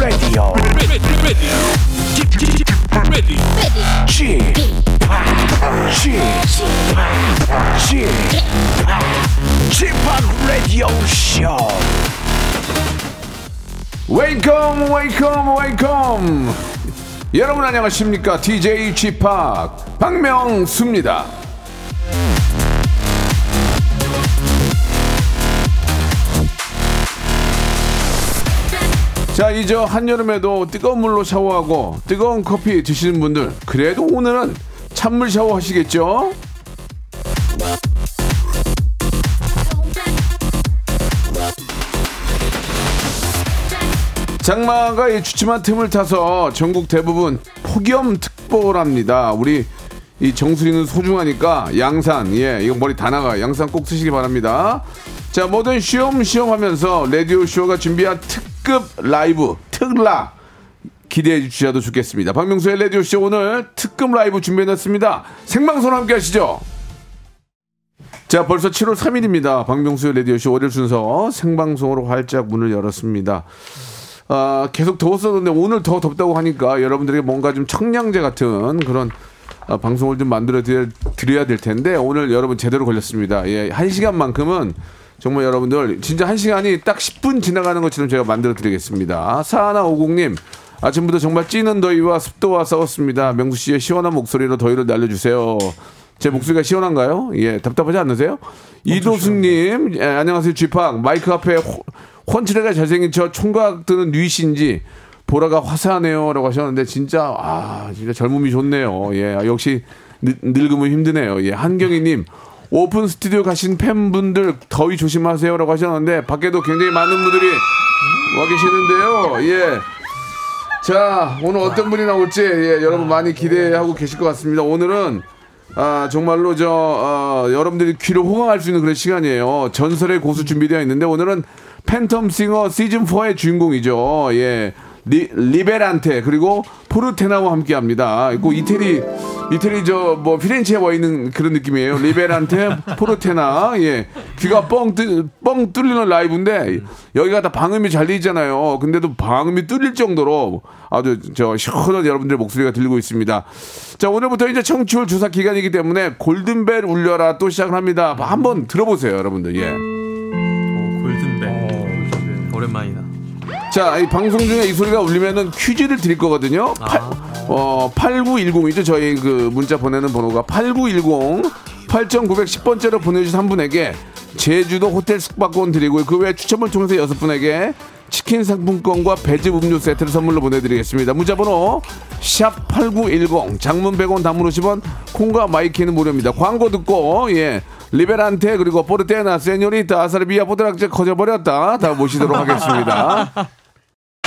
Welcome Radio. Radio Show. 웨이컴 웨이컴 웨이컴 여러분 안녕하십니까 DJ p 박명수입니다 자 이제 한여름에도 뜨거운 물로 샤워하고 뜨거운 커피 드시는 분들 그래도 오늘은 찬물 샤워 하시겠죠? 장마가 이 주춤한 틈을 타서 전국 대부분 폭염특보랍니다. 우리 이 정수리는 소중하니까 양산, 예, 이거 머리 다 나가. 양산 꼭 쓰시기 바랍니다. 자, 뭐든 쉬엄쉬엄 하면서 라디오쇼가 준비한 특급 라이브, 특라. 기대해 주셔도 좋겠습니다. 박명수의 라디오쇼 오늘 특급 라이브 준비해놨습니다. 생방송 함께 하시죠. 자, 벌써 7월 3일입니다. 박명수의 라디오쇼 월요일 순서 생방송으로 활짝 문을 열었습니다. 아, 계속 더웠었는데 오늘 더 덥다고 하니까 여러분들에게 뭔가 좀 청량제 같은 그런 아, 방송을 좀 만들어 드려야 될 텐데 오늘 여러분 제대로 걸렸습니다. 예, 한 시간만큼은 정말 여러분들 진짜 한 시간이 딱 10분 지나가는 것처럼 제가 만들어 드리겠습니다. 사하나 오공님 아침부터 정말 찌는 더위와 습도와 싸웠습니다. 명수 씨의 시원한 목소리로 더위를 날려주세요. 제 목소리가 시원한가요? 예, 답답하지 않으세요? 이도수님, 예, 안녕하세요, 쥐팍. 마이크 앞에 호, 훤칠하게 잘생긴 저 총각 드는 뉘신지 보라가 화사하네요 라고 하셨는데 진짜 아 진짜 젊음이 좋네요. 예 역시 늙, 늙으면 힘드네요. 예 한경희님 오픈 스튜디오 가신 팬분들 더위 조심하세요라고 하셨는데 밖에도 굉장히 많은 분들이 와 계시는데요. 예. 자 오늘 어떤 분이 나올지 예, 여러분 많이 기대하고 계실 것 같습니다. 오늘은 아, 정말로 저 어, 여러분들이 귀를 호강할 수 있는 그런 시간이에요. 전설의 고수 준비되어 있는데 오늘은 팬텀 싱어 시즌 4의 주인공이죠. 예. 리, 리베란테 그리고 포르테나와 함께 합니다. 꼭 이태리 이태리 저 뭐 피렌체에 와 있는 그런 느낌이에요. 리베란테 포르테나 예 귀가 뻥, 뚫, 뻥 뚫리는 라이브인데 여기가 다 방음이 잘 돼 있잖아요. 근데도 방음이 뚫릴 정도로 아주 저 시원한 여러분들의 목소리가 들리고 있습니다. 자 오늘부터 이제 청취율 조사 기간이기 때문에 골든벨 울려라 또 시작을 합니다. 한번 들어보세요, 여러분들. 예. 오랜만이다. 자, 이 방송 중에 이 소리가 울리면은 퀴즈를 드릴 거거든요. 아. 8, 어, 8910이죠. 저희 그 문자 보내는 번호가 8910 8910번째로 보내주신 한 분에게 제주도 호텔 숙박권 드리고요. 그 외에 추첨을 통해서 여섯 분에게 치킨 상품권과 배즙 음료 세트를 선물로 보내드리겠습니다. 문자 번호 샵 8910 장문 100원 단문 50원 콩과 my K는 무료입니다. 광고 듣고 예 리베란테 그리고 포르테나 세뇨리타 아사르비아 포드락제 커져버렸다 다 모시도록 하겠습니다.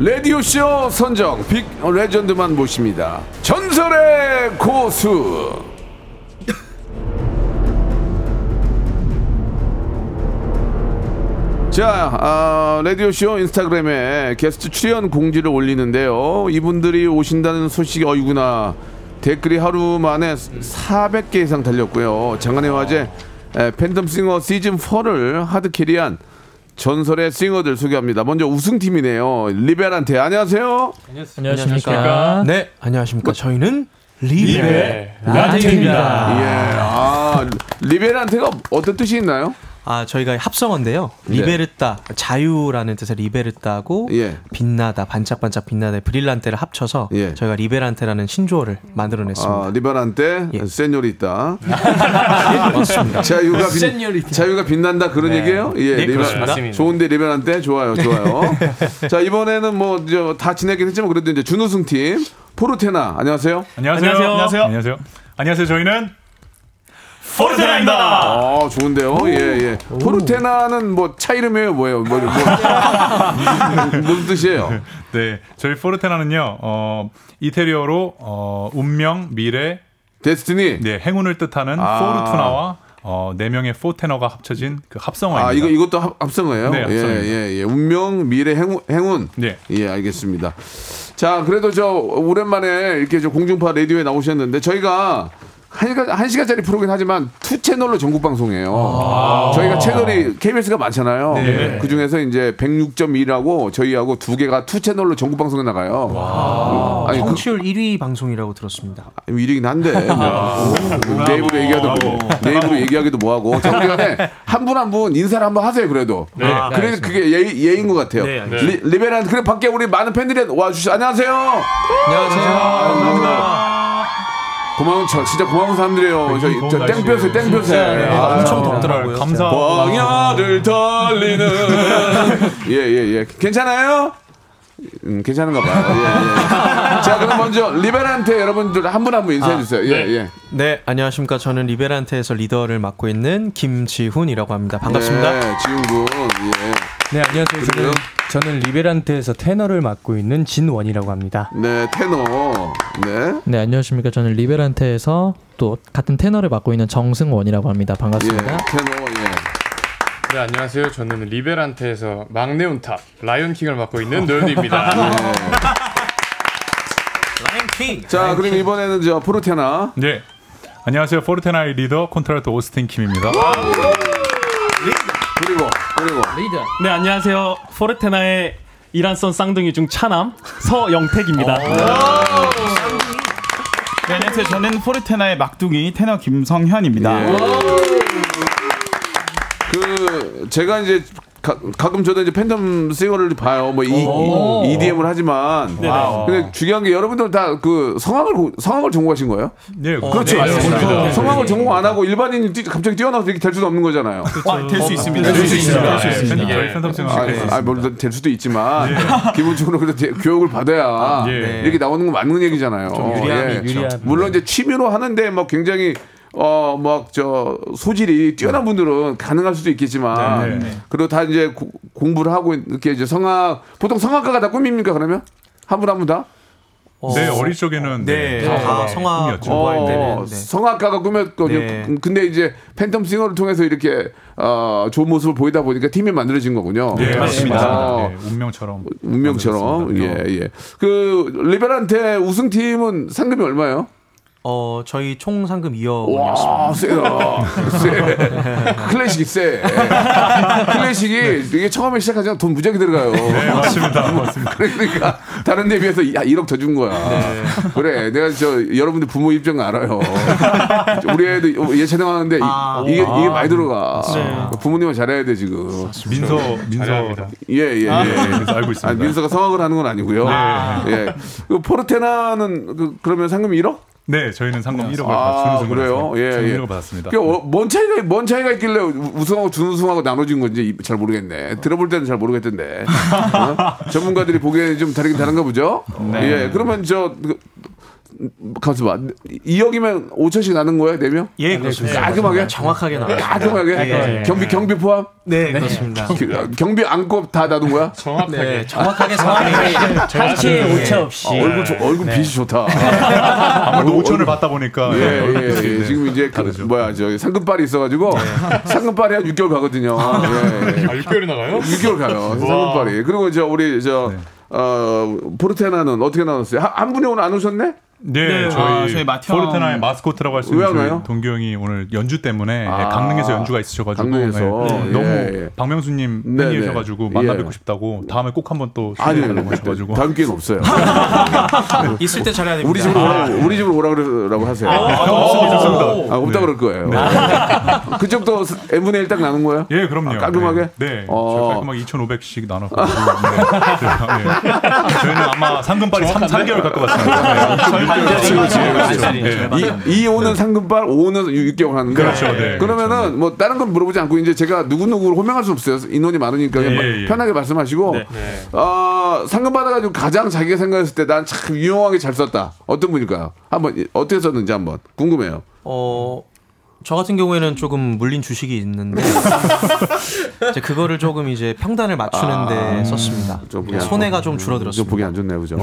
레디오쇼 선정 빅 레전드만 모십니다. 전설의 고수. 자, 아, 라디오쇼 인스타그램에 게스트 출연 공지를 올리는데요. 이분들이 오신다는 소식이 어이구나. 댓글이 하루 만에 400개 이상 달렸고요. 장안의 화제 에, 팬텀 싱어 시즌 4를 hard carry한 전설의 singer들 소개합니다. 먼저 우승팀이네요. 리베란테 안녕하세요. 안녕하십니까. 네, 안녕하십니까. 저희는 리베란테입니다 예, 아 리베란테가 어떤 뜻이 있나요? 아, 저희가 합성어인데요. libertà, 자유라는 뜻의 libertà고 예. 빛나다, 반짝반짝 빛나다, brillante를 합쳐서 예. 저희가 리베란테라는 신조어를 만들어냈습니다. 아, 리베란테 예. 세뇨리타. 맞습니다. 자유가 빛, 자유가 빛난다 그런 얘기예요? 예, 네, 리베- 그렇습니다. 좋은데 리베란테 좋아요, 좋아요. 자 이번에는 뭐 다 지내긴 했지만 그래도 이제 준우승 팀 포르테나 안녕하세요. 안녕하세요. 안녕하세요. 안녕하세요. 안녕하세요. 저희는 포르테나입니다. 아, 좋은데요. 예, 예. 포르테나는 뭐 차 이름이에요, 뭐예요? 뭐, 뭐, 무슨 뜻이에요? 네, 저희 포르테나는요. 어, 이태리어로 어, 운명, 미래, destiny. 네, 행운을 뜻하는 아. fortuna와 어, 네 명의 four tenor가 합쳐진 그 합성어입니다. 아, 이거 이것도 합, 합성어예요? 네, 예, 합성어입니다. 예, 예. 운명, 미래, 행운. 행운. 네. 예, 알겠습니다. 자, 그래도 저 오랜만에 이렇게 저 공중파 라디오에 나오셨는데 저희가 한, 시간, 한 시간짜리 프로긴 하지만 two 채널로 전국 방송해요. 저희가 채널이 KBS가 많잖아요. 네. 그 중에서 이제 106.1하고 저희하고 두 개가 two 채널로 전국 방송에 나가요. 아니, 그, 청취율 1위 방송이라고 들었습니다. 1위긴 한데. 뭐, 내 입으로 얘기하도 뭐, 내 입으로 얘기하기도 뭐하고. 정기간에 한 분 한분 인사를 한번 하세요 그래도. 아, 그래 그게 예의, 예인 것 같아요. 네. 리, 리베란 그래 밖에 우리 많은 팬들이 와 주시 안녕하세요. 안녕하세요. 고마운 저 진짜 고마운 사람들이에요 저, 저 땡볕에 땡볕에 아, 엄청 덥더라고요. 감사. 광야를 달리는 예예예 괜찮아요? 음, 괜찮은가 봐요. 예, 예. 자, 그럼 먼저 리베란테 여러분들 한 분 한 분 인사해 주세요. 예, 예. 네, 안녕하십니까. 저는 리베란테에서 리더를 맡고 있는 김지훈이라고 합니다. 반갑습니다. 네, 지훈 군. 예. 네, 안녕하세요. 그래요? 저는, 저는 리베란트에서 테너를 맡고 있는 진원이라고 합니다. 네, 테너. 네. 네, 안녕하십니까. 저는 리베란테에서 또 같은 테너를 맡고 있는 정승원이라고 합니다. 예, 반갑습니다. 테너. 예. 네 안녕하세요. 저는 리베란테에서 막내 운탑 라이온킹을 맡고 있는 노현입니다. 자, 그럼 이번에는 저 포르테나. 네. 안녕하세요. 포르테나의 리더 콘트랄토 오스틴 킴입니다. 그리고 그리고 네 안녕하세요 포르테나의 이란성 쌍둥이 중 차남 서영택입니다. 네, 안녕하세요. 저는 포르테나의 막둥이 테너 김성현입니다. 예. 그 제가 이제 가, 가끔 저도 이제 팬텀싱어를 봐요. 뭐 이, EDM을 하지만 근데 중요한 게 여러분들 다 그 성악을 고- 성악을 전공하신 거예요? 네, 그렇죠. 네, 맞습니다. 성악을 전공 안 하고 일반인이 뛰- 갑자기 뛰어나서 이렇게 될 수는 없는 거잖아요. 될수 있습니다. 될 수 있습니다. 네, 저희 팬덤 싱어 아니, 물론 될 수도 있지만 기본적으로 그래도 대- 교육을 받아야 예. 이렇게 나오는 건 맞는 얘기잖아요. 유리함이 예. 유리함. 물론 이제 취미로 하는데 막 굉장히 어 막 저 소질이 뛰어난 분들은 가능할 수도 있겠지만 네. 그리고 다 이제 고- 공부를 하고 이렇게 이제 성악 보통 성악가가 다 꿈입니까 그러면 한 분 한 분 다? 네, 어릴 적에는 네, 네, 다 성악 꿈이었죠. 어, 네. 성악가가 꿈이었거든요. 네. 근데 이제 팬텀 싱어를 통해서 이렇게 어, 좋은 모습을 보이다 보니까 팀이 만들어진 거군요. 네, 맞습니다. 어, 네, 운명처럼. 운명처럼 예 만들었습니다. 예. 그 리베란테 우승팀은 상금이 얼마예요? 어, 저희 총 상금 2억 원이었습니다. 와 세다. 세. 클래식이 세. 클래식이 이게 처음에 시작하자면 돈 무지하게 들어가요. 네, 맞습니다. 맞습니다. 그러니까 다른 데 비해서 야 1억 더 준 거야. 그래 내가 저 여러분들 부모 입장 알아요. 우리 애도 예체능 하는데 아. 이게 이게 많이 들어가. 네. 부모님은 잘해야 돼 지금. 민서, 민서. 예예 예. 그래서 알고 있습니다. 아, 민서가 성악을 하는 건 아니고요. 예. 그 포르테나는 그, 그러면 상금 1억? 네, 저희는 상금 1억을 아, 준우승을 그래요? 해서 예, 준우승을 예. 받았습니다. 그 어, 뭔 차이가 뭔 차이가 있길래 우- 우승하고 준우승하고 나눠진 건지 잘 모르겠네. 들어볼 때는 잘 모르겠던데. 어? 전문가들이 보기에는 좀 다르긴 다른가 보죠. 예. 그러면 저 그, 가만 봐. 2억이면 5천씩 나는 거예요, 네 명? 예, 그렇습니다. 깔끔하게? 정확하게 나와요. 깔끔하게? 네. 경비 경비 포함? 네, 그렇습니다. 그, 경비 안고 다 놔둔 거야? 정확하게 네, 정확하게 상황이 한치의 오차 없이. 아, 얼굴 좋- 얼굴 빛이 좋다. 아무래도 5천을 받다 보니까 예, 네, 예, 예. 지금 이제 그. 뭐야 저 상금빨이 있어가지고 상금빨이 한 6개월 가거든요. 예, 예. 아, 6개월이 나가요? 6개월 가요. 상금빨이. 그리고 저 우리 저 어, 포르테나는 어떻게 나눴어요? 한, 한 분이 오늘 안 오셨네? 네, 저희, 아, 저희 포르테나의 마스코트라고 할수왜 있는? 동규 형이 오늘 연주 때문에 아, 강릉에서 연주가 있으셔가지고 강릉에서. 네, 예, 너무 예. 박명수님 네, 팬이셔가지고 네. 만나 예. 뵙고 싶다고 다음에 꼭 한번 또 아니, 수고해달라고 하셔가지고 다음 기회는 없어요. 있을 때 잘해야 됩니다. 우리 집으로 오라, 우리 집으로 오라 그러라고 하세요. 좋습니다. 아, 없다 그럴 거예요. 그쪽도 n분의 1 딱 나눈 거예요? 예, 그럼요. 아, 깔끔하게? 네, 네. 어. 깔끔하게 2,500씩 나눠서 네. 네. 저희는 아마 상금빨이 3, 3개월 갖고 갔습니다. 네. 네. 이, 이오는 상금발, 오는 6개월 하는 거. 그렇죠, 네, 그러면은 뭐 다른 건 물어보지 않고 이제 제가 누구 누구를 호명할 수 없어요. 인원이 많으니까 예, 예. 편하게 말씀하시고. 네. 어, 상금 받아가지고 가장 자기가 생각했을 때 난 참 유용하게 잘 썼다. 어떤 분일까요? 한번 이- 어떻게 썼는지 한번 궁금해요. 어, 저 같은 경우에는 조금 물린 주식이 있는데 이제 그거를 조금 이제 평단을 맞추는데 아, 썼습니다. 좀안 손해가 좋- 좀 줄어들었습니다. 좀 보기 안 좋네요, 그죠?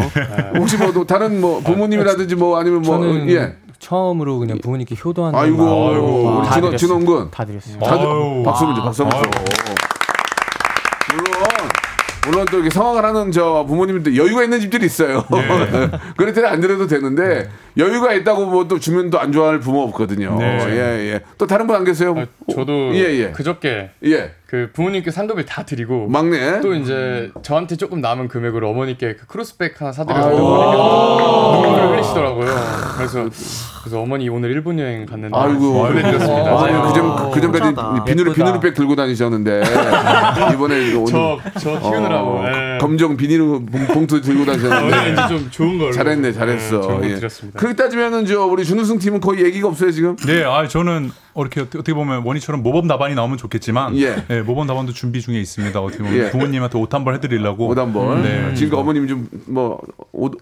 혹시 뭐또 다른 뭐 부모님이라든지 뭐 아니면 뭐 저는 예. 처음으로 그냥 부모님께 효도하는 아이고, 다 진원- 드렸습니다. 진원군. 다 드렸어요. 박수 먼저 박수 먼저. 물론 또 이렇게 성황을 하는 저 부모님들 여유가 있는 집들이 있어요. 그럴 때는 안 드려도 되는데 여유가 있다고 뭐 또 주면 또 안 좋아할 부모 없거든요. 네. 예 예. 또 다른 분 안 계세요? 저도 예 예. 그저께 예. 그 부모님께 상금을 다 드리고 막내 또 이제 저한테 조금 남은 금액으로 어머니께 그 크로스백 하나 사드려서. 어머니께 눈물을 흘리시더라고요. 그래서 그래서 어머니 오늘 일본 여행 갔는데 아이고 보내드렸습니다. 어머니 그전 그 전까지 예쁘다. 비누 예쁘다. 비누백 들고 다니셨는데 이번에 이거 오늘 저- 저 키우느라고, 어, 예. 검정 비닐 봉- 봉투 들고 다니셨는데 오늘 이제 좀 좋은 걸로. 잘했네 잘했어. 네, 예. 드렸습니다. 그렇게 따지면은 저 우리 준우승 팀은 거의 얘기가 없어요 지금. 네, 아 저는 이렇게 어떻게 보면 원희처럼 모범 답안이 나오면 좋겠지만, 예. 네, 모범 답안도 준비 중에 있습니다. 어떻게 보면 예. 부모님한테 옷 한 벌 해드리려고. 옷 한 벌. 네. 지금 어머님 좀뭐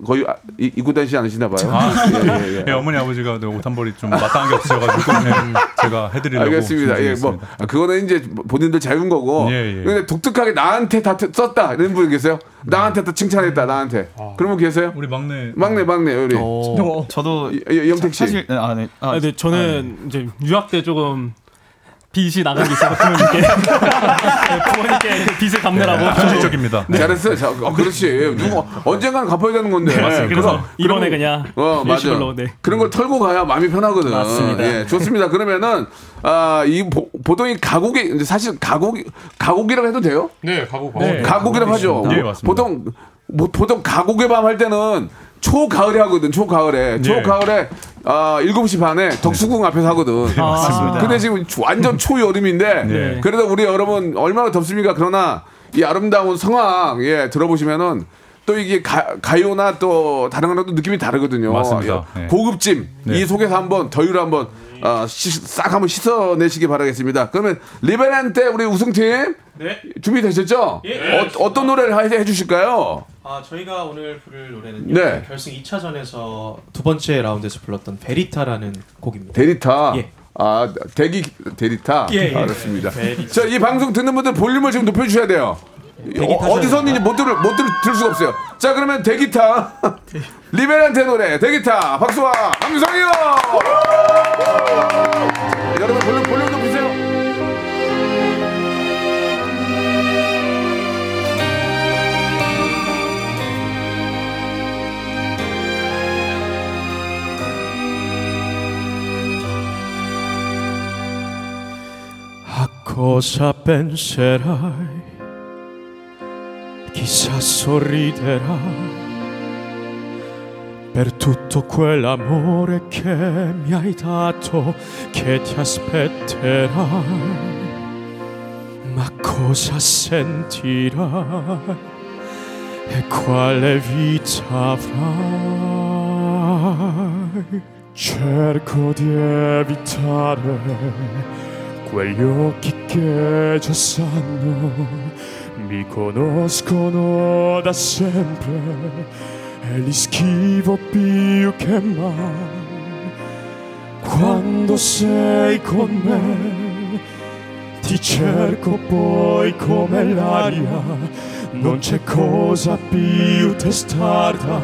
거의 아, 이- 입고 다니지 않으시나 봐요. 아, 예, 예, 예. 예, 어머니 아버지가 네, 옷한 벌이 좀 마땅한 게 없으셔가지고 네, 제가 해드리려고. 알겠습니다. 예, 뭐 아, 그거는 이제 본인들 자유인 거고. 예, 예. 근데 독특하게 나한테 다 트- 썼다 이런 분 계세요? 나한테 다 칭찬했다 나한테. 그런 분 계세요? 우리 막내. 막내 막내 우리. 어, 저도 예, 영택 씨. 사실 아 네. 아, 아, 근데 저는 이제 유학 때 조금 빚이 나간 게 있어서 부모님께 네, 부모님께 그 빚을 갚느라고 현실적입니다. 잘했어요. 자, 어, 그렇지. 누구 언젠가는 갚아야 되는 건데. 네, 맞습니다. 그래서 그럼- 이번에 그냥 어 맞아. 일시불로, 네. 그런 걸 털고 가야 마음이 편하거든. 맞습니다. 예, 좋습니다. 그러면은 아 이 보통 이 가곡이 사실 가곡 가곡이라고 해도 돼요? 네, 네. 가곡이라고 하죠. 네, 맞습니다. 보통 뭐, 보통 가곡의 밤 할 때는 초가을에 하거든. 초가을에. 초가을에 아, 7시 반에 덕수궁 앞에서 하거든. 네, 맞습니다. 근데 지금 완전 초여름인데 네. 그래도 우리 여러분 얼마나 덥습니까? 그러나 이 아름다운 성황 예, 들어보시면은 또 이게 가, 가요나 또 다른 거랑 또 느낌이 다르거든요. 맞습니다. 예, 네. 고급짐 네. 이 속에서 한번 더위를 한번 어, 씻- 싹 한번 씻어내시기 바라겠습니다. 그러면 리베란테 우리 우승팀 네. 준비되셨죠? 예. 어, 떤 노래를 해, 해주실까요? 아 저희가 오늘 부를 노래는요. 네. 결승 2차전에서 두 번째 라운드에서 불렀던 베리타라는 곡입니다. 데리타. 예. 아 대기 데리타. 예, 예. 알았습니다. 데리타. 자이 방송 듣는 분들 볼륨을 지금 높여주셔야 돼요. 어, 타셔야 어디서든지 못 들을 못 들, 들 수가 없어요. 자 그러면 대기타 리베란테 노래 대기타 박수와 함성이요. Cosa penserai? Chissà sorriderai per tutto quell'amore che mi hai dato, che ti aspetterai. Ma cosa sentirai? E quale vita avrai? Cerco di evitare quegli occhi che già sanno, mi conoscono da sempre e li schivo più che mai. Quando sei con me, ti cerco poi come l'aria, non c'è cosa più testarda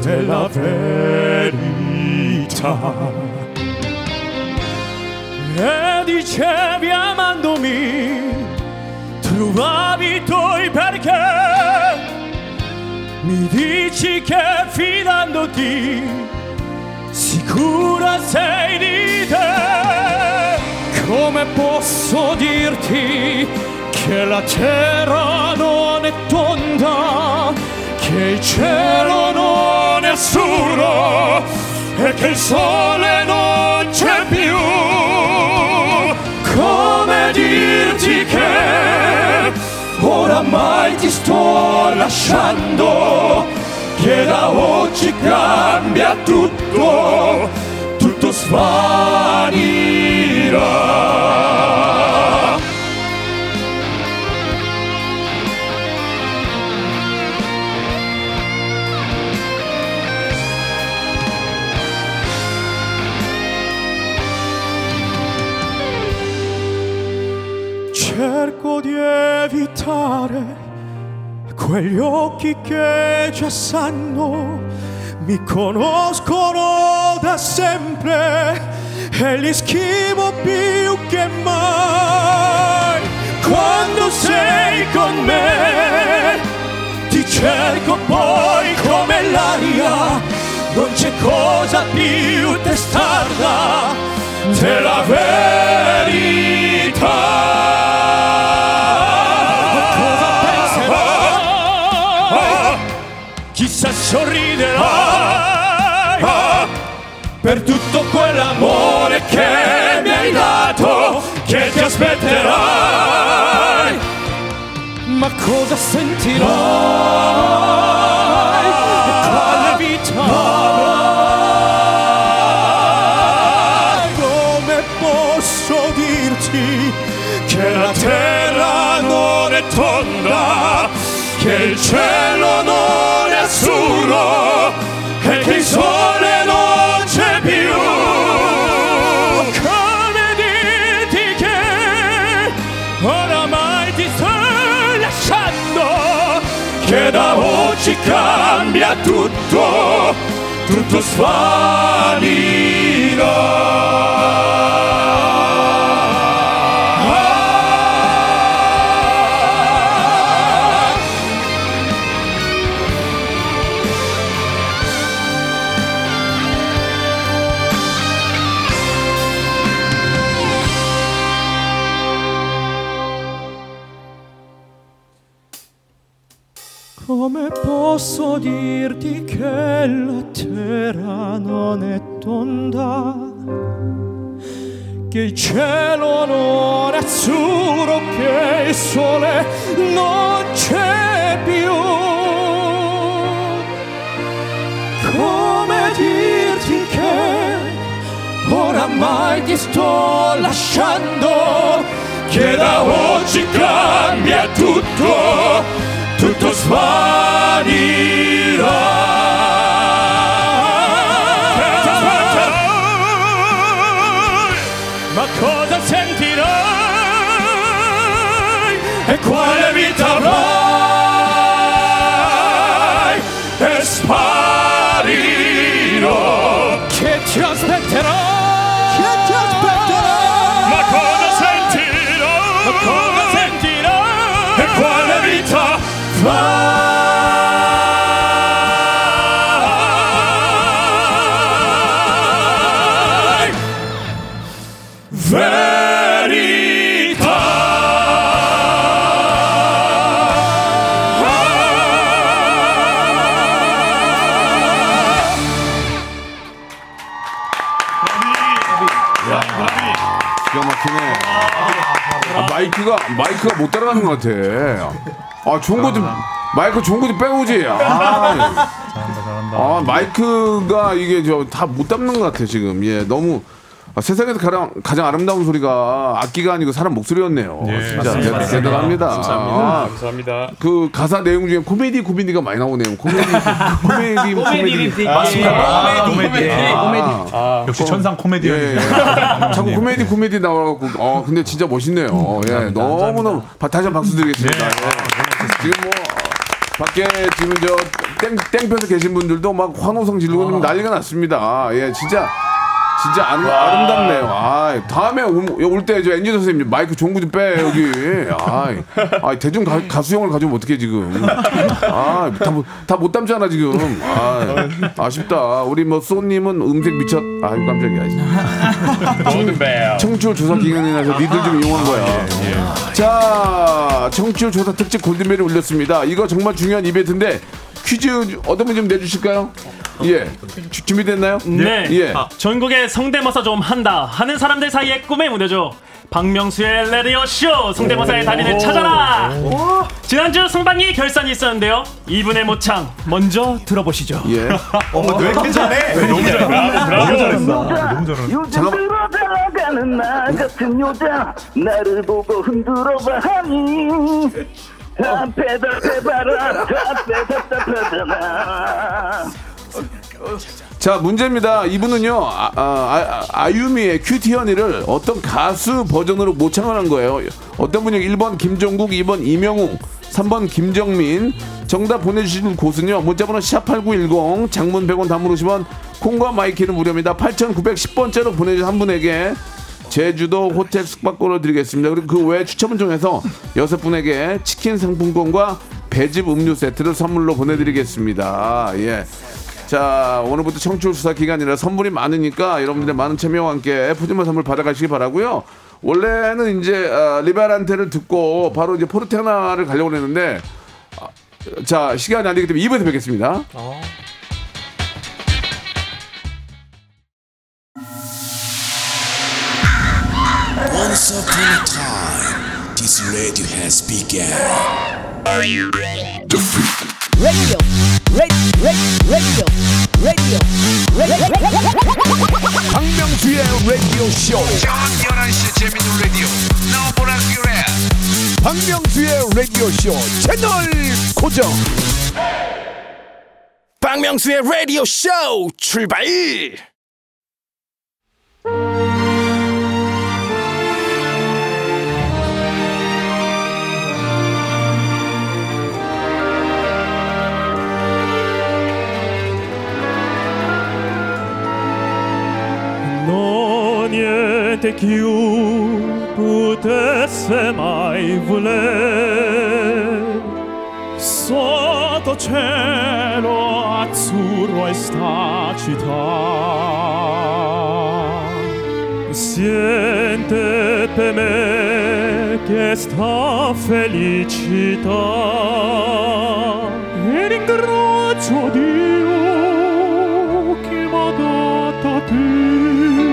della verità. E dicevi amandomi, trovavi i tuoi perché. Mi dici che fidandoti, sicura sei di te. Come posso dirti che la terra non è tonda, che il cielo non è azzurro e che il sole non c'è più. Dirti che oramai ti sto lasciando, che da oggi cambia tutto, tutto svanirà. Quegli occhi che già sanno, mi conoscono da sempre e li schivo più che mai. Quando sei con me, ti cerco poi come l'aria, non c'è cosa più testarda della verità. Sorriderai per tutto quell'amore che mi hai dato, che ti aspetterai. Ma cosa sentirai? Quale vita? Come posso dirti che la terra non è tonda, che il cielo non è e che il sole non c'è più? Come dirti che oramai ti sto lasciando, che da oggi cambia tutto, tutto svanirà. Dirti che la terra non è tonda? Che il cielo non è azzurro, che il sole non c'è più. Come dirti che oramai ti sto lasciando, che da oggi cambia tutto, tutto svanirà. Oh. 마이크가 못 따라가는 것 같아. 아 좋은 거 좀 마이크 좋은 거 좀 빼오지. 아, 아 마이크가 이게 저 다 못 담는 것 같아 지금. 예 너무 아, 세상에서 가장, 가장 아름다운 소리가 악기가 아니고 사람 목소리였네요. 예, 진짜. 대- 대단합니다. 감사합니다. 아, 감사합니다. 그 가사 내용 중에 코미디 코미디가 많이 나오네요. 코미디 코미디 코미디 맞습니다. 코미디 코미디. 아, 역시 어, 천상 코미디언. 예, 예. 자꾸 코미디 코미디 나와갖고 어 근데 진짜 멋있네요. 예, 너무 너무 다시 한번 박수 드리겠습니다. 예. 지금 뭐 밖에 지금 저 땡, 땡볕에 계신 분들도 막 환호성 지르고 좀 난리가 났습니다. 예, 진짜. 진짜 아름, 아름답네요. 아, 다음에 올때 저 엔지니어 선생님 마이크 거좀빼 여기. 아, 아 대중 가, 가수형을 가지면 어떻게 지금? 아, 다못 담잖아 지금. 아, 아쉽다. 우리 뭐 쏘님은 음색 미쳤. 아유 깜짝이야. 골든벨. 청취율 조사 기간이라서 니들 좀 이용한 거야. 자, 청취율 조사 특집 골든벨이 울렸습니다. 이거 정말 중요한 이벤트인데 퀴즈 어떤 분 좀 내주실까요? 예, 주- 준비됐나요? 네. 예. 아, 전국에 성대모사 좀 한다 하는 사람들 사이의 꿈의 무대죠. 박명수의 레디오 쇼 성대모사의 달인을 찾아라. 지난주 상반기 결산이 있었는데요. 이분의 모창 먼저 들어보시죠. 예. 어, 왜 이렇게 잘해? 너무 잘해. 너무 잘했어. 너무 잘하네. 요즘 들어 달아가는 나 같은 여자 나를 보고 흔들어봐 하니 답해다 해봐라 답해 답답하잖아 자 문제입니다. 이분은요 아, 아, 아, 유미의 큐티 허니를 어떤 가수 버전으로 모창을 한 거예요. 어떤 분이 1번 김종국, 2번 임영웅, 3번 김정민. 정답 보내주신 곳은요 문자번호 샵8910 장문 100원 단문 50원 콩과 my K는 무료입니다. 8910번째로 보내주신 한 분에게 제주도 호텔 숙박권을 드리겠습니다. 그리고 그 외 추첨을 통해서 여섯 분에게 치킨 상품권과 배즙 음료 세트를 선물로 보내드리겠습니다. 예. 자, 오늘부터 청취율 조사 기간이라 선물이 많으니까 여러분들의 많은 참여와 함께 푸짐한 선물 받아가시기 바라고요. 원래는 이제 어, 리베란테를 듣고 바로 이제 포르테나를 가려고 했는데 아, 자 시간이 안 되기 때문에 2부에서 뵙겠습니다. Once radio has begun. Are you ready? The freak. radio, radio, radio, radio, radio. 박명수의 라디오 쇼. 저녁 11시 재밌는 라디오. 너보라 그래. 박명수의 라디오 쇼 채널 고정. 박명수의 라디오 쇼 출발. alte chiu potesse mai voler. Sotto cielo azzurro e sta città. Sientete me che sta felicità. E ringrazio Dio che m'ha dato te.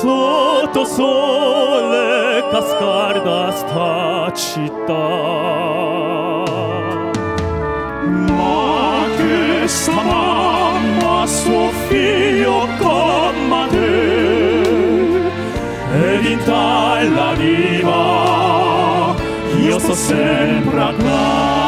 Sotto sole cascarda sta città Ma che sta mamma suo figlio come te Ed in talla riva io sto sempre a Oh,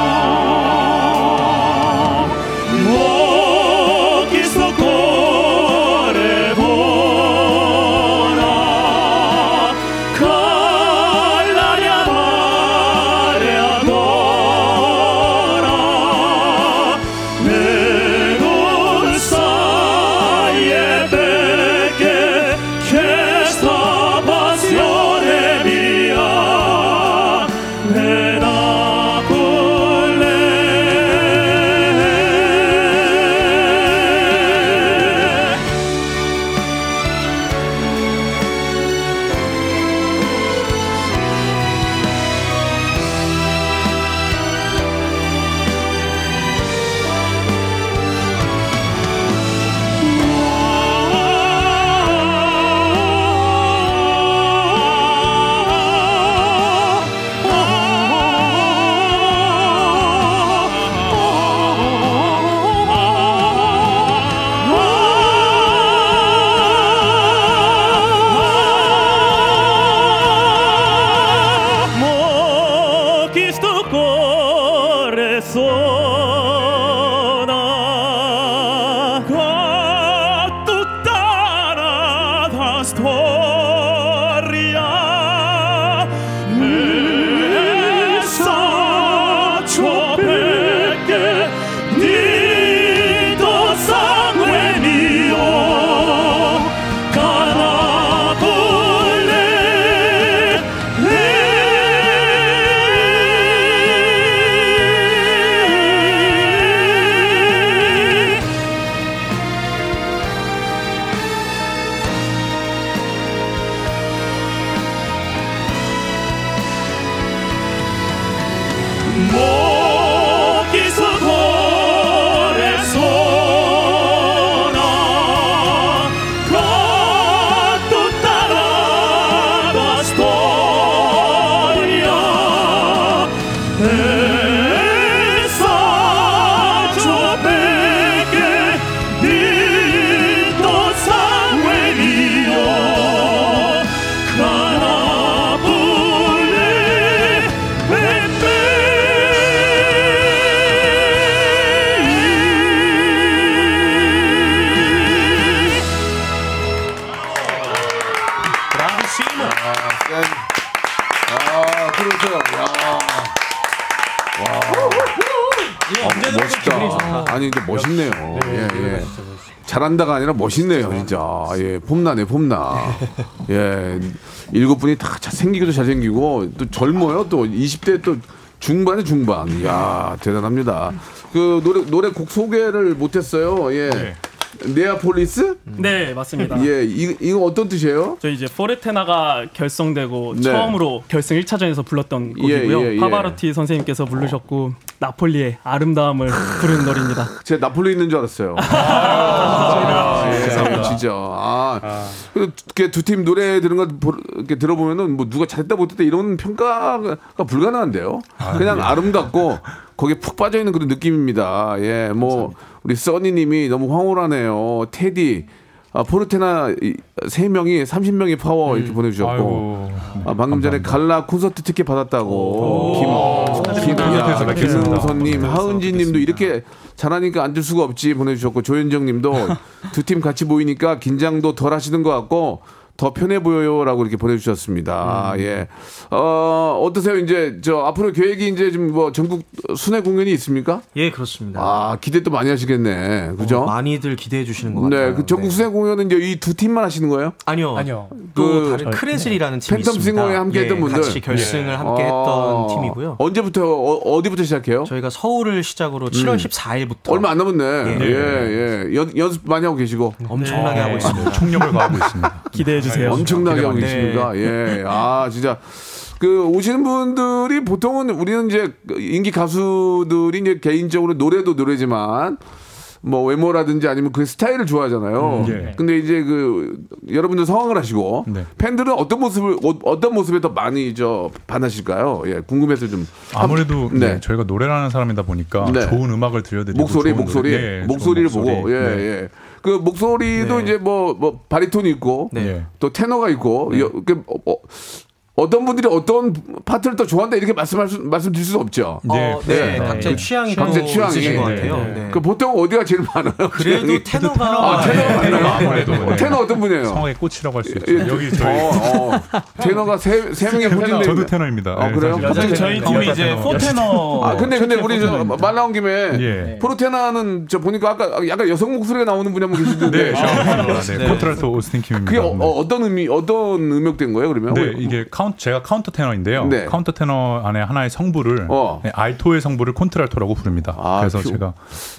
잘한다가 아니라 멋있네요, 진짜. 예, 폼나네, 폼나. 예, 일곱 분이 다 잘- 생기기도 잘생기고 또 젊어요. 또 20대 또 중반에 중반. 이야, 대단합니다. 그 노래 노래 곡 소개를 못했어요. 예. 네 아폴리스? 네, 맞습니다. 예, 이, 이거 어떤 뜻이에요? 저 이제 포르테나가 결성되고 네. 처음으로 결승 1차전에서 불렀던 예, 곡이고요. 예, 예. 파바로티 선생님께서 부르셨고 나폴리의 아름다움을 부르는 노래입니다. 제가 나폴리 있는 줄 알았어요. 아, 예, 진짜. 아, 두팀 노래 들은 거 보- 이렇게 들어보면은 뭐 누가 잘했다 못했다 이런 평가가 불가능한데요. 그냥 아름답고 거기에 푹 빠져 있는 그런 느낌입니다. 예, 뭐 우리 써니님이 너무 황홀하네요. 테디. 아, 포르테나 이- 세 명이 30명의 파워 이렇게 보내주셨고. 아이고, 아, 방금 전에 갈라 콘서트 티켓 받았다고. 김, 김, 축하드립니다. 야, 김은서님, 하은지님도 이렇게 잘하니까 앉을 수가 없지 보내주셨고 조현정님도 두 팀 같이 보이니까 긴장도 덜 하시는 것 같고 더 편해 보여요라고 이렇게 보내주셨습니다. 예, 어 어떠세요? 이제 저 앞으로 계획이 이제 좀뭐 전국 순회 공연이 있습니까? 예, 그렇습니다. 아 기대 또 많이 하시겠네, 그죠? 어, 많이들 기대해 주시는 것 같아요. 네, 그 전국 순회 공연은 이제 이 두 팀만 하시는 거예요? 아니요. 아니요. 또그 다른 크레즐이라는 팀이 팬텀 있습니다. 싱어에 함께 예, 했던 분들 같이 결승을 함께 아, 했던 팀이고요. 언제부터 어, 디부터 시작해요? 저희가 서울을 시작으로 7월 14일부터 얼마 안 남았네. 예. 예, 예. 연, 연습 많이 하고 계시고. 엄청나게 하고 있습니다. 총력을 가하고 있습니다. 기대해 주세요. 엄청나게 하고 네. 계십니다. 예. 아, 진짜. 그 오시는 분들이 보통은 우리는 이제 인기 가수들이 이제 개인적으로 노래도 노래지만 뭐 외모라든지 아니면 그 스타일을 좋아하잖아요. 음, 예. 근데 이제 그 여러분들 상황을 하시고 네. 팬들은 어떤 모습을 어- 어떤 모습에 더 많이 저 반하실까요? 예, 궁금해서 좀 아무래도 네. 네, 저희가 노래라는 사람이다 보니까 네. 좋은 음악을 들려드리고 목소리 목소리 노래, 네, 목소리를 좋은 보고 목소리. 예 네. 예. 그 목소리도 네. 이제 뭐 뭐 바리톤이 있고 네. 또 테너가 있고 여, 그, 어, 어, 떤 분들이 어떤 파트를 더 좋아한다 이렇게 말씀할 수, 말씀드릴 수 없죠. 어, 네, 네. 각자의 취향이 각자 또 취향이. 것 네, 같아요. 네. 네. 그 보통 어디가 제일 많아요? 그래도 취향이? 테너가 아, 테너가 네, 많아요. 아무래도, 네. 어, 테너 어떤 분이에요? 성악의 꽃이라고 할 수 있죠. 예, 여기 저희 어, 어. 테너가 세, 세 명의 포진데 저도 테너입니다. 아, 네, 그래요? 갑자기 저희 팀이. 이제 포테너. 아 근데 근데 우리 저 말 나온 김에 예. 포르테나는 저 보니까 아까 약간 여성 목소리가 나오는 분이 한 분 계시던데 네, 샤워입니다. 네, 콘트랄토 오스틴 킴입니다. 그게 어, 네. 어, 떤 의미 어떤 음역된 거예요 그러면? 네, 이게 카운트 제가 카운터 테너인데요. 네. 카운터 테너 안에 하나의 성부를 어. 네, 알토의 성부를 콘트랄토라고 부릅니다. 아, 그래서 그- 제가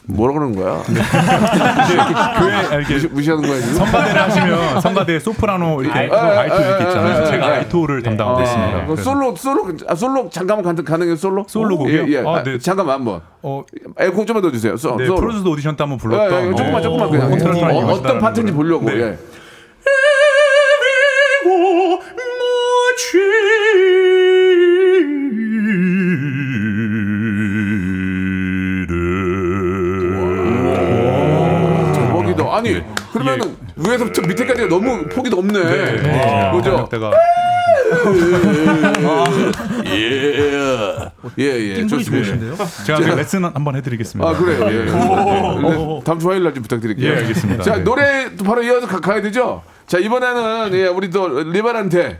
뭐라 그러는 거야? 교회 이렇게 무시, 무시하는 거야 지금? 성가대를 하시면 성가대 소프라노 이렇게 알토. 알토, 이렇게 아, 아, 있잖아요. 아, 제가 아, 알토를 담당하고 아, 있습니다. 그 그래서 솔로 솔로 아, 솔로 잠깐만 가, 가능해요 솔로? 솔로곡이요? 예, 예. 아, 아, 네. 잠깐만 한번. 어, 에코 좀만 더 주세요. 소, 네. 프로듀스 오디션 때 한번 예, 불렀던 예, 조금만 어, 조금만 그냥 콘트랄토를 어, 어떤 파트인지. 보려고. 네. 예. 위에서부터 밑에까지가 너무 폭이 넓네. 예. 네. 그죠? 예. 예, 예. 좋습니다. 제가 그 레슨 한번 해드리겠습니다. 아 그래요. 예. 네. 다음 주 화요일 날 좀 부탁드릴게요. 예, 알겠습니다. 자 네. 노래 또 바로 이어서 가, 가야 되죠. 자 이번에는 예, 우리 또 리베란테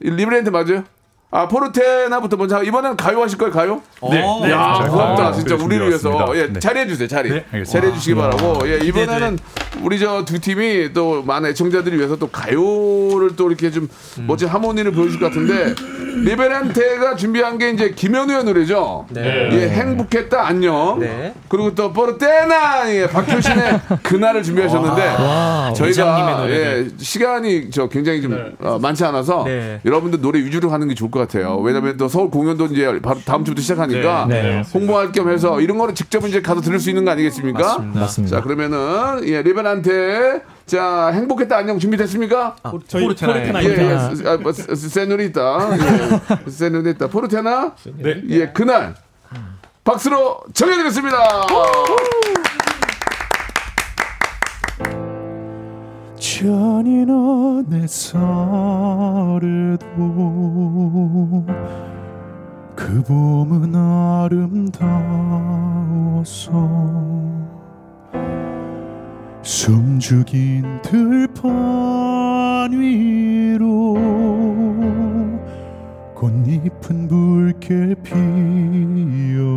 리베란테 맞아요? 아 포르테나부터 먼저 이번에는 가요 하실 거예요 가요? 네. 네. 야 고맙다 가요 진짜 우리를 위해서. 예 네. 자리해 주세요 자리 네, 알겠습니다. 자리해 주시기 바라고 예 이번에는 우리 저 두 팀이 또 많은 애청자들을 위해서 또 가요를 또 이렇게 좀 멋진 하모니를 보여줄 것 같은데 리베란테가 준비한 게 이제 김연우의 노래죠. 네. 예 행복했다 안녕. 네. 그리고 또 포르테나 예 박효신의 그날을 준비하셨는데 와우. 저희가 예. 시간이 저 굉장히 좀 어, 많지 않아서 네. 여러분들 노래 위주로 하는 게 좋을 것 같아요. 왜냐면 또 서울 공연도 이제 바로 다음 주부터 시작하니까 네. 네. 홍보할 겸 해서 이런 거는 직접 이제 가서 들을 수 있는 거 아니겠습니까? 맞습니다. 맞습니다. 자 그러면은 예 리베란테 자 행복했다 안녕 준비됐습니까? 저희 포르테나의 포르테나 예, 예, 아, 뭐, 세뇨리따, 예, 세뇨리따, 포르테나, 네. 예, 그날 박수로 정해드리겠습니다. 잔인한 햇살에도 그 봄은 아름다웠어 숨죽인 들판 위로 꽃잎은 붉게 피어나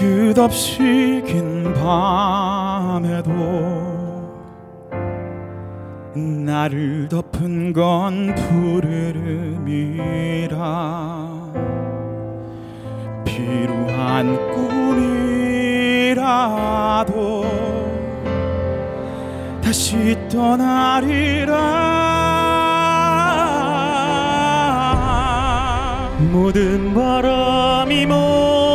끝없이 긴 밤에도 나를 덮은 건 푸르름이라 피로한 꿈이라도 다시 떠나리라. 모든 바람이 멎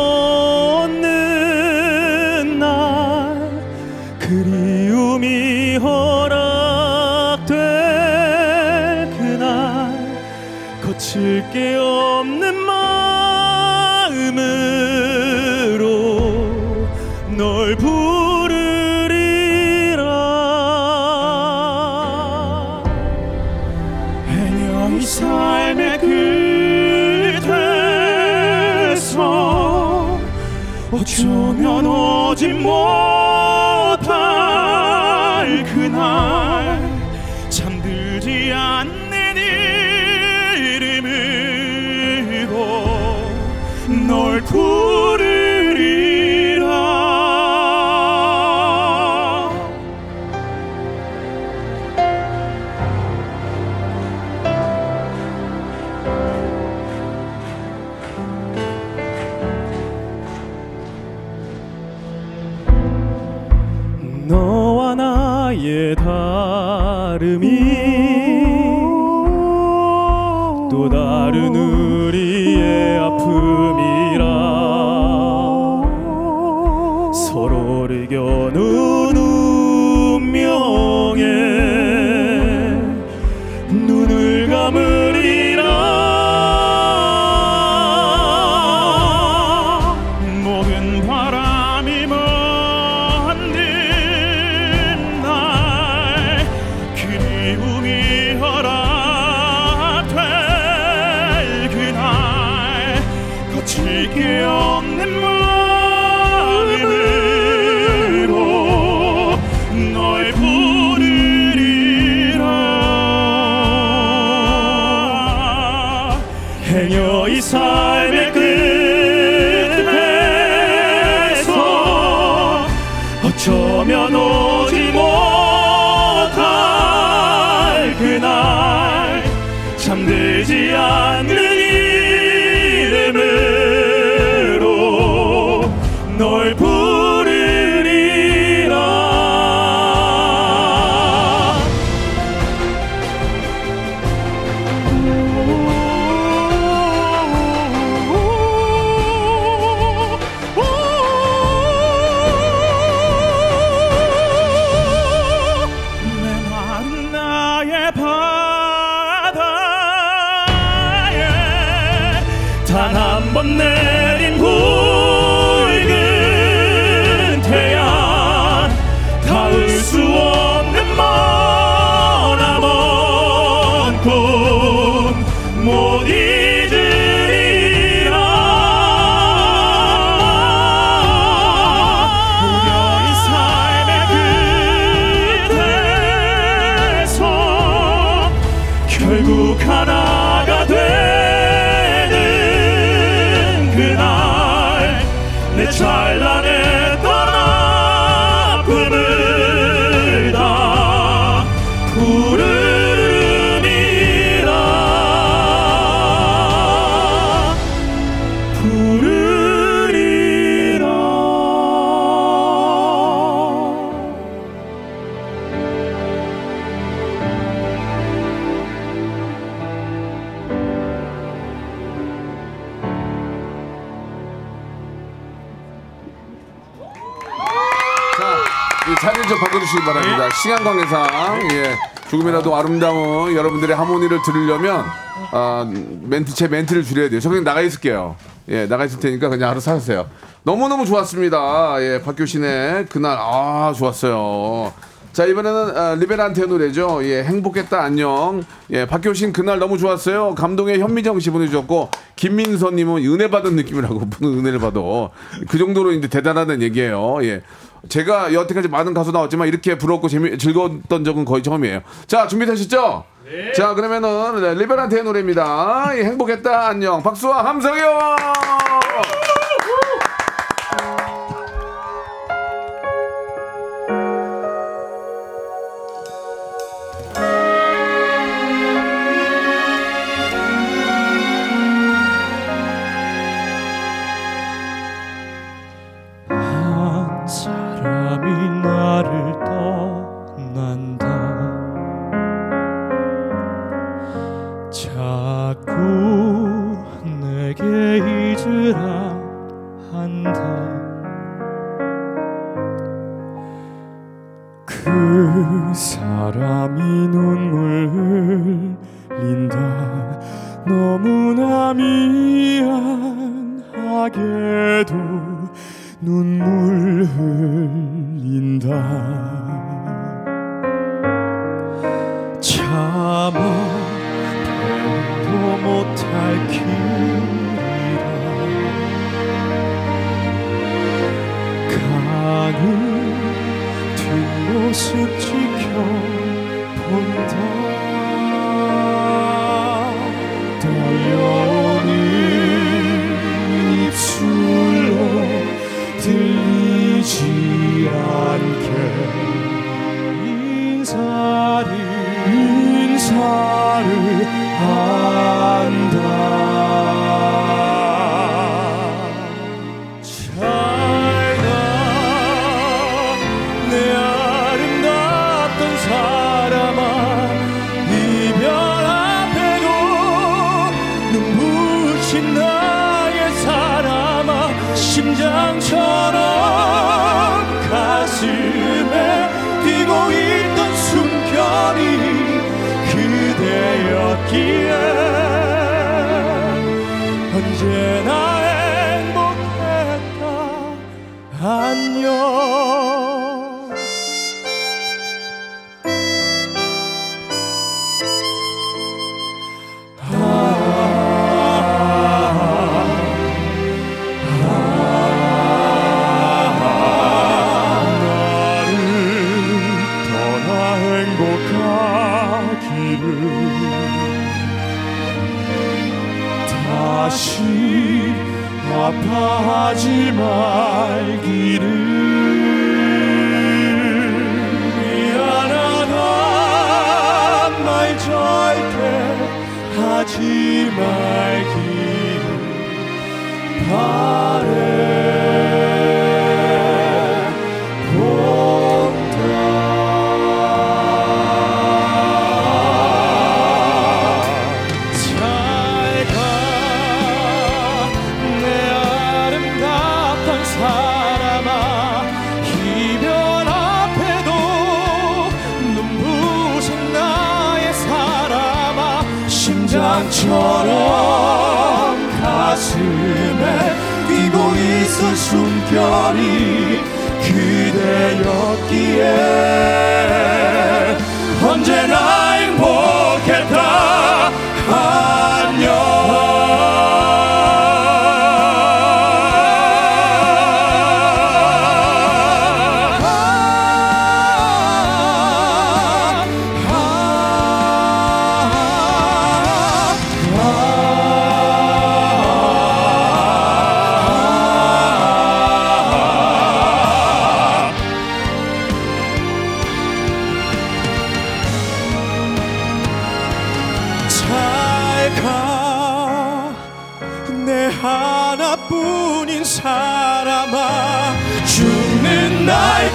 없 시간 관계상 예 조금이라도 아름다운 여러분들의 하모니를 들으려면 아, 멘트 제 멘트를 줄여야 돼요. 저 그냥 나가 있을게요. 예 나가 있을 테니까 그냥 알아서 하세요. 너무 너무 좋았습니다. 예 박효신의 그날 아 좋았어요. 자 이번에는 아, 리베란테 노래죠. 예 행복했다 안녕. 예 박효신 그날 너무 좋았어요. 감동의 현미정 씨 보내주셨고 김민서님은 은혜 받은 느낌이라고 무슨 은혜를 받아. 그 정도로 이제 대단하다는 얘기예요. 예. 제가 여태까지 많은 가수 나왔지만 이렇게 부럽고 재미 즐거웠던 적은 거의 처음이에요. 자 준비되셨죠? 자 그러면은 네, 리베란테의 노래입니다. 예, 행복했다 안녕. 박수와 함성이요.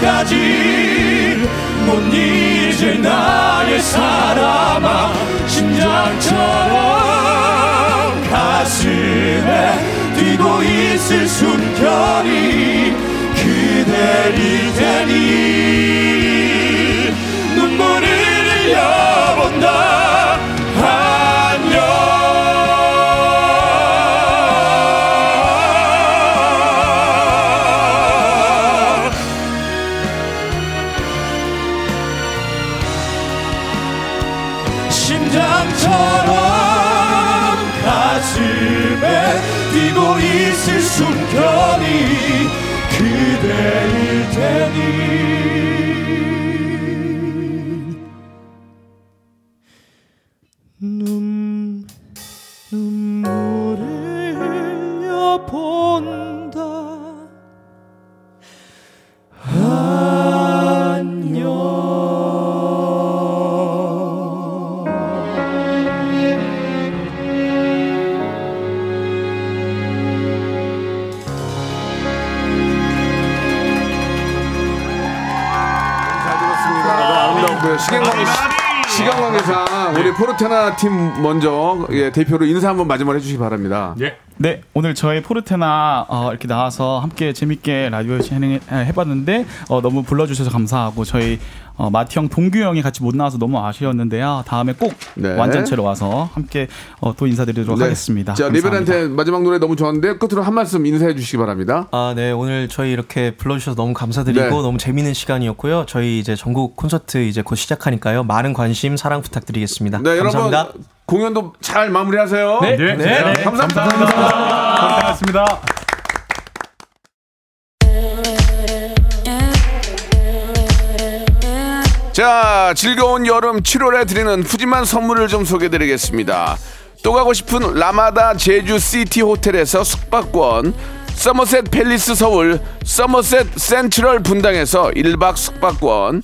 끝까지 못 잊을 나의 사람아 심장처럼 가슴에 뛰고 있을 숨결이 그대일 테니 눈물을 흘려 우리 포르테나 팀 먼저 예, 대표로 인사 한번 마지막으로 해주시기 바랍니다. 예. 네, 오늘 저희 포르테나 어, 이렇게 나와서 함께 재밌게 라디오 진행해봤는데 어, 너무 불러주셔서 감사하고 저희 어, 마티 형, 동규 형이 같이 못 나와서 너무 아쉬웠는데요. 다음에 꼭 네. 완전체로 와서 함께 어, 또 인사드리도록 네. 하겠습니다. 자. 리베란테 마지막 노래 너무 좋았는데 끝으로 한 말씀 인사해 주시기 바랍니다. 아, 네. 오늘 저희 이렇게 불러주셔서 너무 감사드리고 네. 너무 재밌는 시간이었고요. 저희 이제 전국 콘서트 이제 곧 시작하니까요. 많은 관심, 사랑 부탁드리겠습니다. 네, 감사합니다. 여러분 공연도 잘 마무리하세요. 네. 네. 네. 감사합니다. 고생하셨습니다. 자, 즐거운 여름 7월에 드리는 푸짐한 선물을 좀 소개드리겠습니다. 또 가고 싶은 라마다 제주 시티 호텔에서 숙박권, 서머셋 팰리스 서울, 서머셋 센트럴 분당에서 1박 숙박권,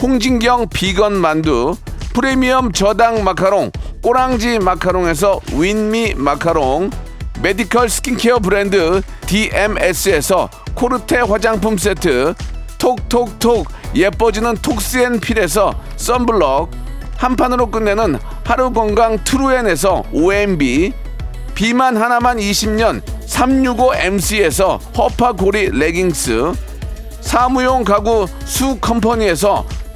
홍진경 비건 만두 프리미엄 저당 마카롱 꼬랑지 마카롱에서 윈미 마카롱 메디컬 스킨케어 브랜드 DMS에서 코르테 화장품 세트 톡톡톡 예뻐지는 톡스앤필에서 썬블럭 한 판으로 끝내는 하루 건강 트루엔에서 OMB 비만 하나만 20년 365MC에서 허파고리 레깅스 사무용 가구 수 컴퍼니에서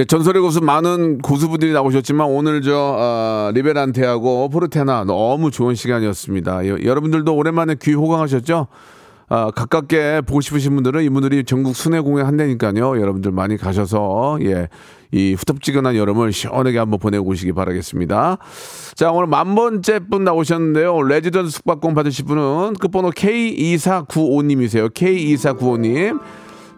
이제 전설의 고수 많은 고수분들이 나오셨지만 오늘 저 어, 리베란테하고 포르테나 너무 좋은 시간이었습니다. 여, 여러분들도 오랜만에 귀 호강하셨죠? 아, 가깝게 보고 싶으신 분들은 이분들이 전국 순회 공연 한다니까요. 여러분들 많이 가셔서 예. 이 후텁지근한 여름을 시원하게 한번 보내고 오시기 바라겠습니다. 자, 오늘 만 번째 분 나오셨는데요. 레지던트 숙박권 받으실 분은 끝번호 K2495님이세요. K2495님.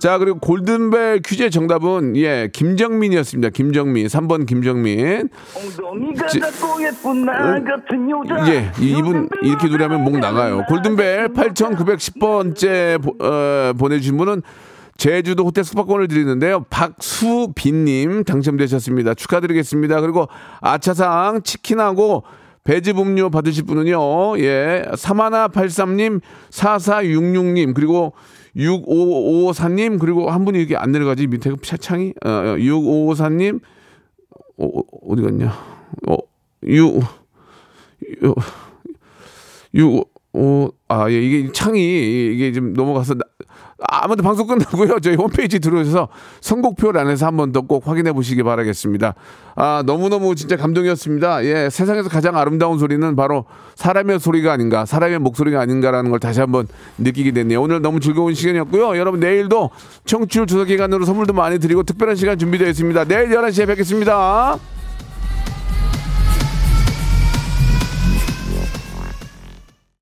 자, 그리고 골든벨 퀴즈의 정답은 예, 김정민이었습니다. 김정민. 3번 김정민. 엉덩이가 지- 작고 예쁜 나 같은 여자 예, 이- 이분 이렇게 노래하면 목 나가요. 골든벨 8,910번째 어, 보내주신 분은 제주도 호텔 숙박권을 드리는데요. 박수빈님 당첨되셨습니다. 축하드리겠습니다. 그리고 아차상 치킨하고 배즙 음료 받으실 분은요. 예, 3183님, 4466님, 그리고 6554님, 그리고 한 분이 이렇게 안 내려가지 밑에 그 차창이 어, 6554님, 어, 어, 어디 갔냐? 어, 6 유, 유, 오, 아, 예, 이게 창이, 이게 좀 넘어가서, 나- 아무튼 방송 끝나고요. 저희 홈페이지 들어오셔서 선곡표란에서 한 번 더 꼭 확인해 보시기 바라겠습니다. 아, 너무너무 진짜 감동이었습니다. 예, 세상에서 가장 아름다운 소리는 바로 사람의 소리가 아닌가, 사람의 목소리가 아닌가라는 걸 다시 한번 느끼게 됐네요. 오늘 너무 즐거운 시간이었고요. 여러분, 내일도 청취율 조사 기간으로 선물도 많이 드리고 특별한 시간 준비되어 있습니다. 내일 11시에 뵙겠습니다.